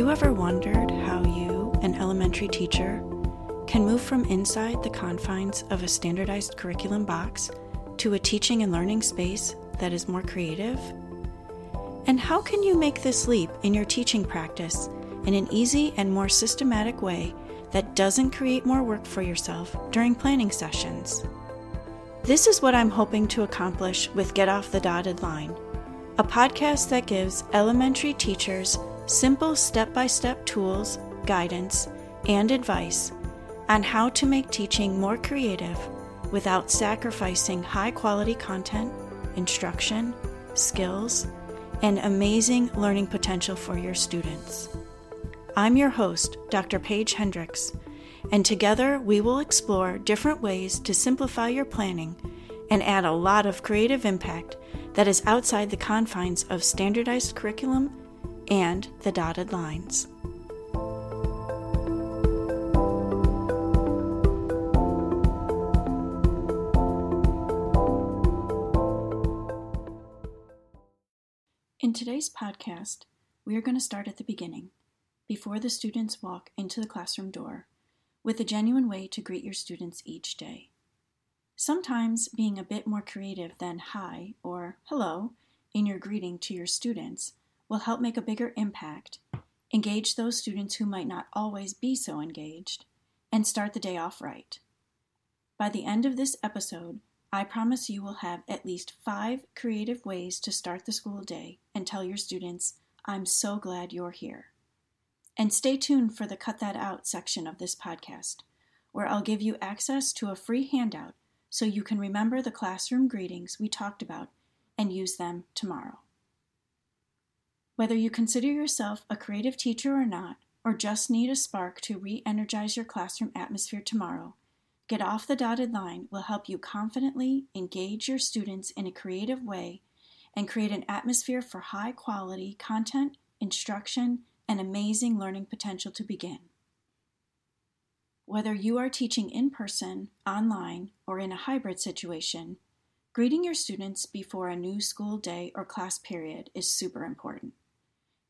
You ever wondered how you, an elementary teacher, can move from inside the confines of a standardized curriculum box to a teaching and learning space that is more creative? And how can you make this leap in your teaching practice in an easy and more systematic way that doesn't create more work for yourself during planning sessions? This is what I'm hoping to accomplish with Get Off the Dotted Line, a podcast that gives elementary teachers simple step by step tools, guidance, and advice on how to make teaching more creative without sacrificing high quality content, instruction, skills, and amazing learning potential for your students. I'm your host, Dr. Paige Hendricks, and together we will explore different ways to simplify your planning and add a lot of creative impact that is outside the confines of standardized curriculum and the dotted lines. In today's podcast, we are going to start at the beginning, before the students walk into the classroom door, with a genuine way to greet your students each day. Sometimes being a bit more creative than hi or hello in your greeting to your students will help make a bigger impact, engage those students who might not always be so engaged, and start the day off right. By the end of this episode, I promise you will have at least five creative ways to start the school day and tell your students, I'm so glad you're here. And stay tuned for the Cut That Out section of this podcast, where I'll give you access to a free handout so you can remember the classroom greetings we talked about and use them tomorrow. Whether you consider yourself a creative teacher or not, or just need a spark to re energize your classroom atmosphere tomorrow, Get Off the Dotted Line will help you confidently engage your students in a creative way and create an atmosphere for high quality content, instruction, and amazing learning potential to begin. Whether you are teaching in person, online, or in a hybrid situation, greeting your students before a new school day or class period is super important.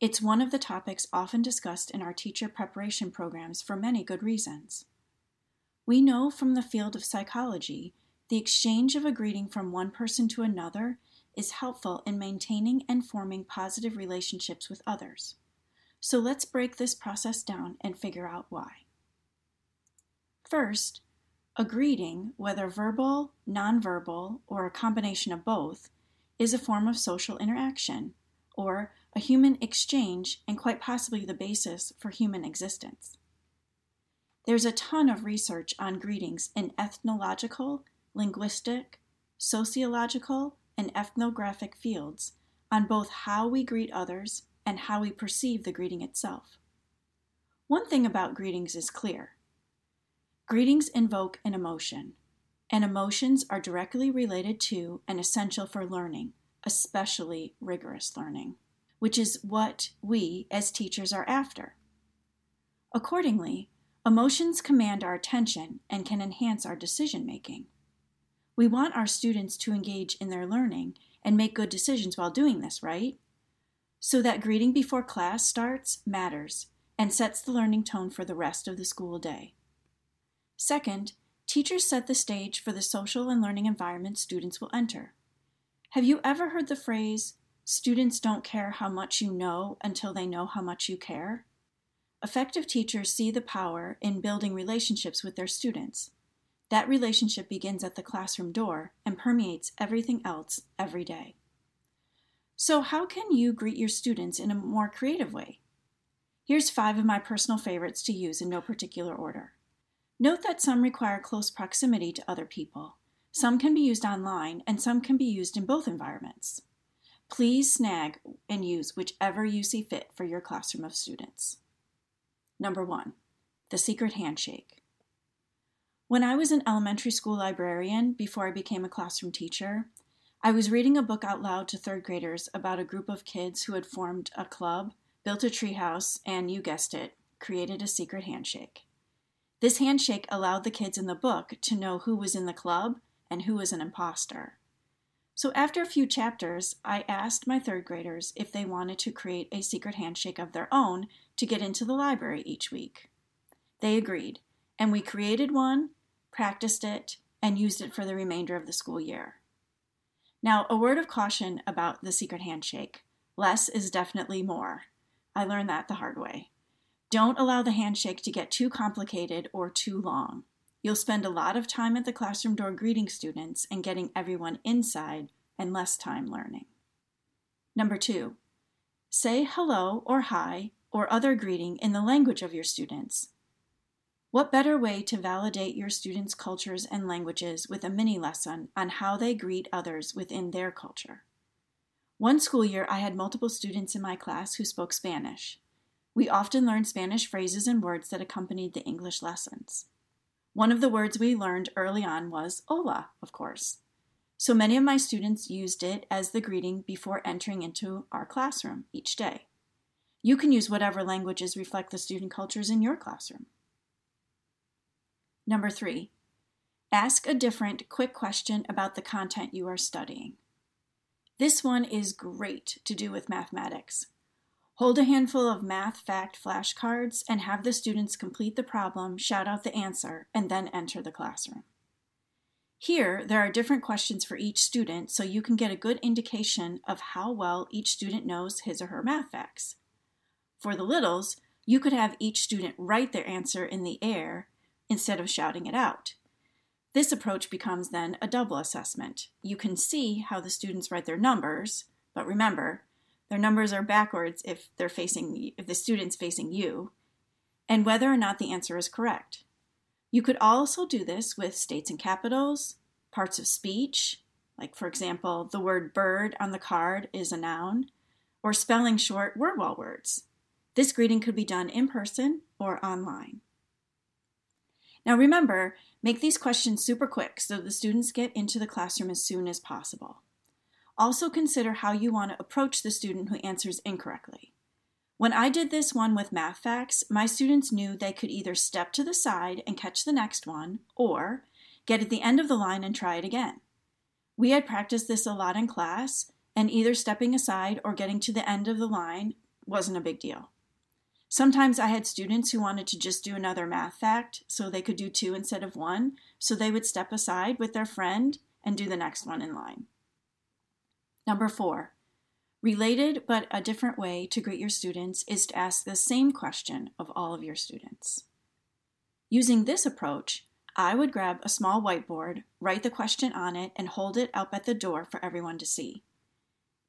It's one of the topics often discussed in our teacher preparation programs for many good reasons. We know from the field of psychology the exchange of a greeting from one person to another is helpful in maintaining and forming positive relationships with others. So let's break this process down and figure out why. First, a greeting, whether verbal, nonverbal, or a combination of both, is a form of social interaction, or a human exchange, and quite possibly the basis for human existence. There's a ton of research on greetings in ethnological, linguistic, sociological, and ethnographic fields on both how we greet others and how we perceive the greeting itself. One thing about greetings is clear greetings invoke an emotion, and emotions are directly related to and essential for learning, especially rigorous learning which is what we as teachers are after. Accordingly, emotions command our attention and can enhance our decision making. We want our students to engage in their learning and make good decisions while doing this, right? So that greeting before class starts matters and sets the learning tone for the rest of the school day. Second, teachers set the stage for the social and learning environment students will enter. Have you ever heard the phrase, Students don't care how much you know until they know how much you care. Effective teachers see the power in building relationships with their students. That relationship begins at the classroom door and permeates everything else every day. So, how can you greet your students in a more creative way? Here's five of my personal favorites to use in no particular order. Note that some require close proximity to other people. Some can be used online, and some can be used in both environments. Please snag and use whichever you see fit for your classroom of students. Number one, the secret handshake. When I was an elementary school librarian before I became a classroom teacher, I was reading a book out loud to third graders about a group of kids who had formed a club, built a treehouse, and you guessed it, created a secret handshake. This handshake allowed the kids in the book to know who was in the club and who was an imposter. So, after a few chapters, I asked my third graders if they wanted to create a secret handshake of their own to get into the library each week. They agreed, and we created one, practiced it, and used it for the remainder of the school year. Now, a word of caution about the secret handshake less is definitely more. I learned that the hard way. Don't allow the handshake to get too complicated or too long. You'll spend a lot of time at the classroom door greeting students and getting everyone inside and less time learning. Number two, say hello or hi or other greeting in the language of your students. What better way to validate your students' cultures and languages with a mini lesson on how they greet others within their culture? One school year, I had multiple students in my class who spoke Spanish. We often learned Spanish phrases and words that accompanied the English lessons. One of the words we learned early on was hola, of course. So many of my students used it as the greeting before entering into our classroom each day. You can use whatever languages reflect the student cultures in your classroom. Number three, ask a different, quick question about the content you are studying. This one is great to do with mathematics. Hold a handful of math fact flashcards and have the students complete the problem, shout out the answer, and then enter the classroom. Here, there are different questions for each student so you can get a good indication of how well each student knows his or her math facts. For the littles, you could have each student write their answer in the air instead of shouting it out. This approach becomes then a double assessment. You can see how the students write their numbers, but remember, their numbers are backwards if they're facing if the student's facing you, and whether or not the answer is correct. You could also do this with states and capitals, parts of speech, like for example, the word bird on the card is a noun, or spelling short word wall words. This greeting could be done in person or online. Now remember, make these questions super quick so the students get into the classroom as soon as possible. Also consider how you want to approach the student who answers incorrectly. When I did this one with math facts, my students knew they could either step to the side and catch the next one, or get at the end of the line and try it again. We had practiced this a lot in class, and either stepping aside or getting to the end of the line wasn't a big deal. Sometimes I had students who wanted to just do another math fact so they could do two instead of one, so they would step aside with their friend and do the next one in line. Number four, related but a different way to greet your students is to ask the same question of all of your students. Using this approach, I would grab a small whiteboard, write the question on it, and hold it up at the door for everyone to see.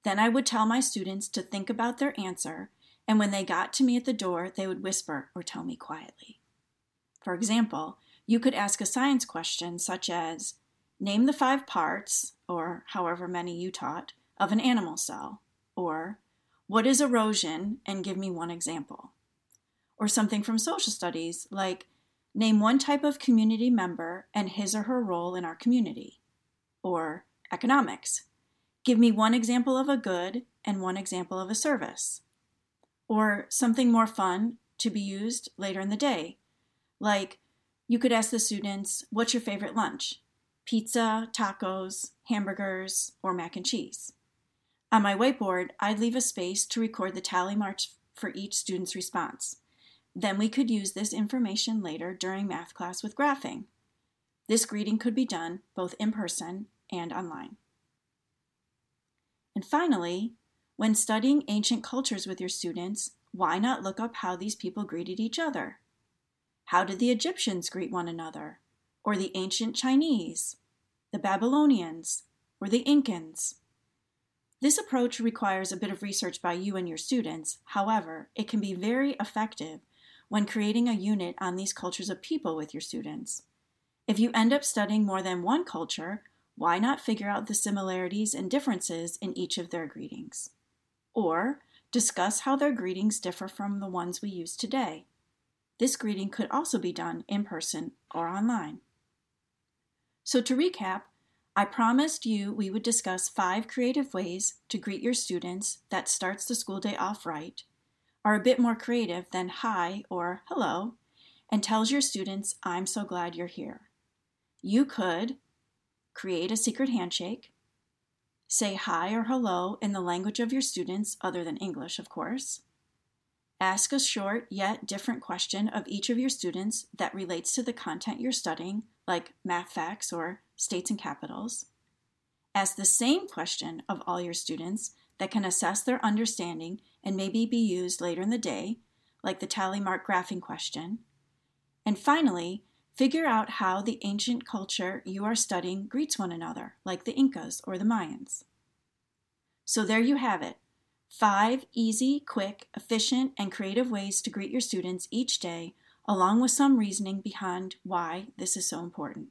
Then I would tell my students to think about their answer, and when they got to me at the door, they would whisper or tell me quietly. For example, you could ask a science question such as Name the five parts, or however many you taught, of an animal cell, or what is erosion and give me one example. Or something from social studies like name one type of community member and his or her role in our community. Or economics, give me one example of a good and one example of a service. Or something more fun to be used later in the day, like you could ask the students, What's your favorite lunch? Pizza, tacos, hamburgers, or mac and cheese. On my whiteboard, I'd leave a space to record the tally marks for each student's response. Then we could use this information later during math class with graphing. This greeting could be done both in person and online. And finally, when studying ancient cultures with your students, why not look up how these people greeted each other? How did the Egyptians greet one another? Or the ancient Chinese? The Babylonians? Or the Incans? This approach requires a bit of research by you and your students. However, it can be very effective when creating a unit on these cultures of people with your students. If you end up studying more than one culture, why not figure out the similarities and differences in each of their greetings? Or discuss how their greetings differ from the ones we use today. This greeting could also be done in person or online. So, to recap, I promised you we would discuss five creative ways to greet your students that starts the school day off right, are a bit more creative than hi or hello, and tells your students, I'm so glad you're here. You could create a secret handshake, Say hi or hello in the language of your students, other than English, of course. Ask a short yet different question of each of your students that relates to the content you're studying, like math facts or states and capitals. Ask the same question of all your students that can assess their understanding and maybe be used later in the day, like the tally mark graphing question. And finally, figure out how the ancient culture you are studying greets one another, like the Incas or the Mayans. So there you have it Five easy, quick, efficient, and creative ways to greet your students each day, along with some reasoning behind why this is so important.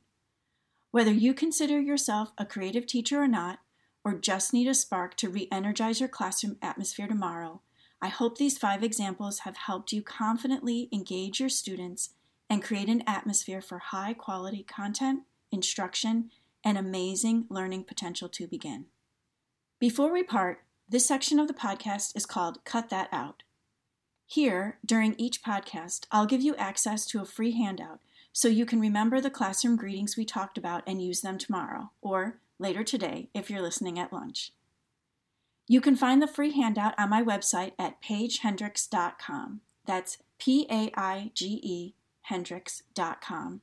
Whether you consider yourself a creative teacher or not, or just need a spark to re energize your classroom atmosphere tomorrow, I hope these five examples have helped you confidently engage your students and create an atmosphere for high quality content, instruction, and amazing learning potential to begin. Before we part, this section of the podcast is called Cut That Out. Here, during each podcast, I'll give you access to a free handout so you can remember the classroom greetings we talked about and use them tomorrow, or later today if you're listening at lunch. You can find the free handout on my website at paigehendricks.com. That's P A I G E Hendricks.com,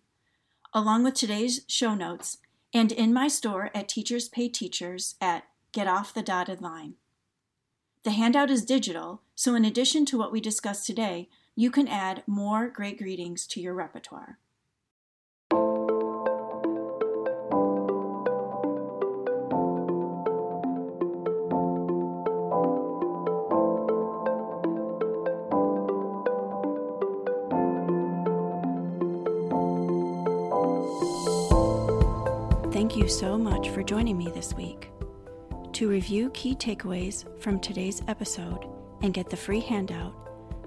along with today's show notes, and in my store at Teachers Pay Teachers at Get Off the Dotted Line. The handout is digital, so in addition to what we discussed today, you can add more great greetings to your repertoire. So much for joining me this week. To review key takeaways from today's episode and get the free handout,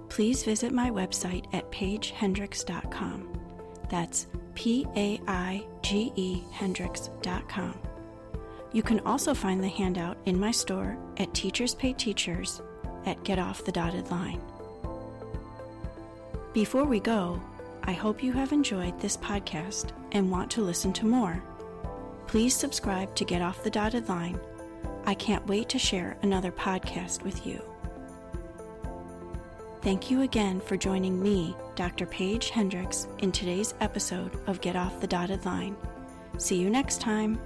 please visit my website at paigehendricks.com. That's P A I G E Hendricks.com. You can also find the handout in my store at Teachers Pay Teachers at Get Off the Dotted Line. Before we go, I hope you have enjoyed this podcast and want to listen to more. Please subscribe to Get Off the Dotted Line I can't wait to share another podcast with you. Thank you again for joining me, Dr. Paige Hendricks, in today's episode of Get Off the Dotted Line. See you next time.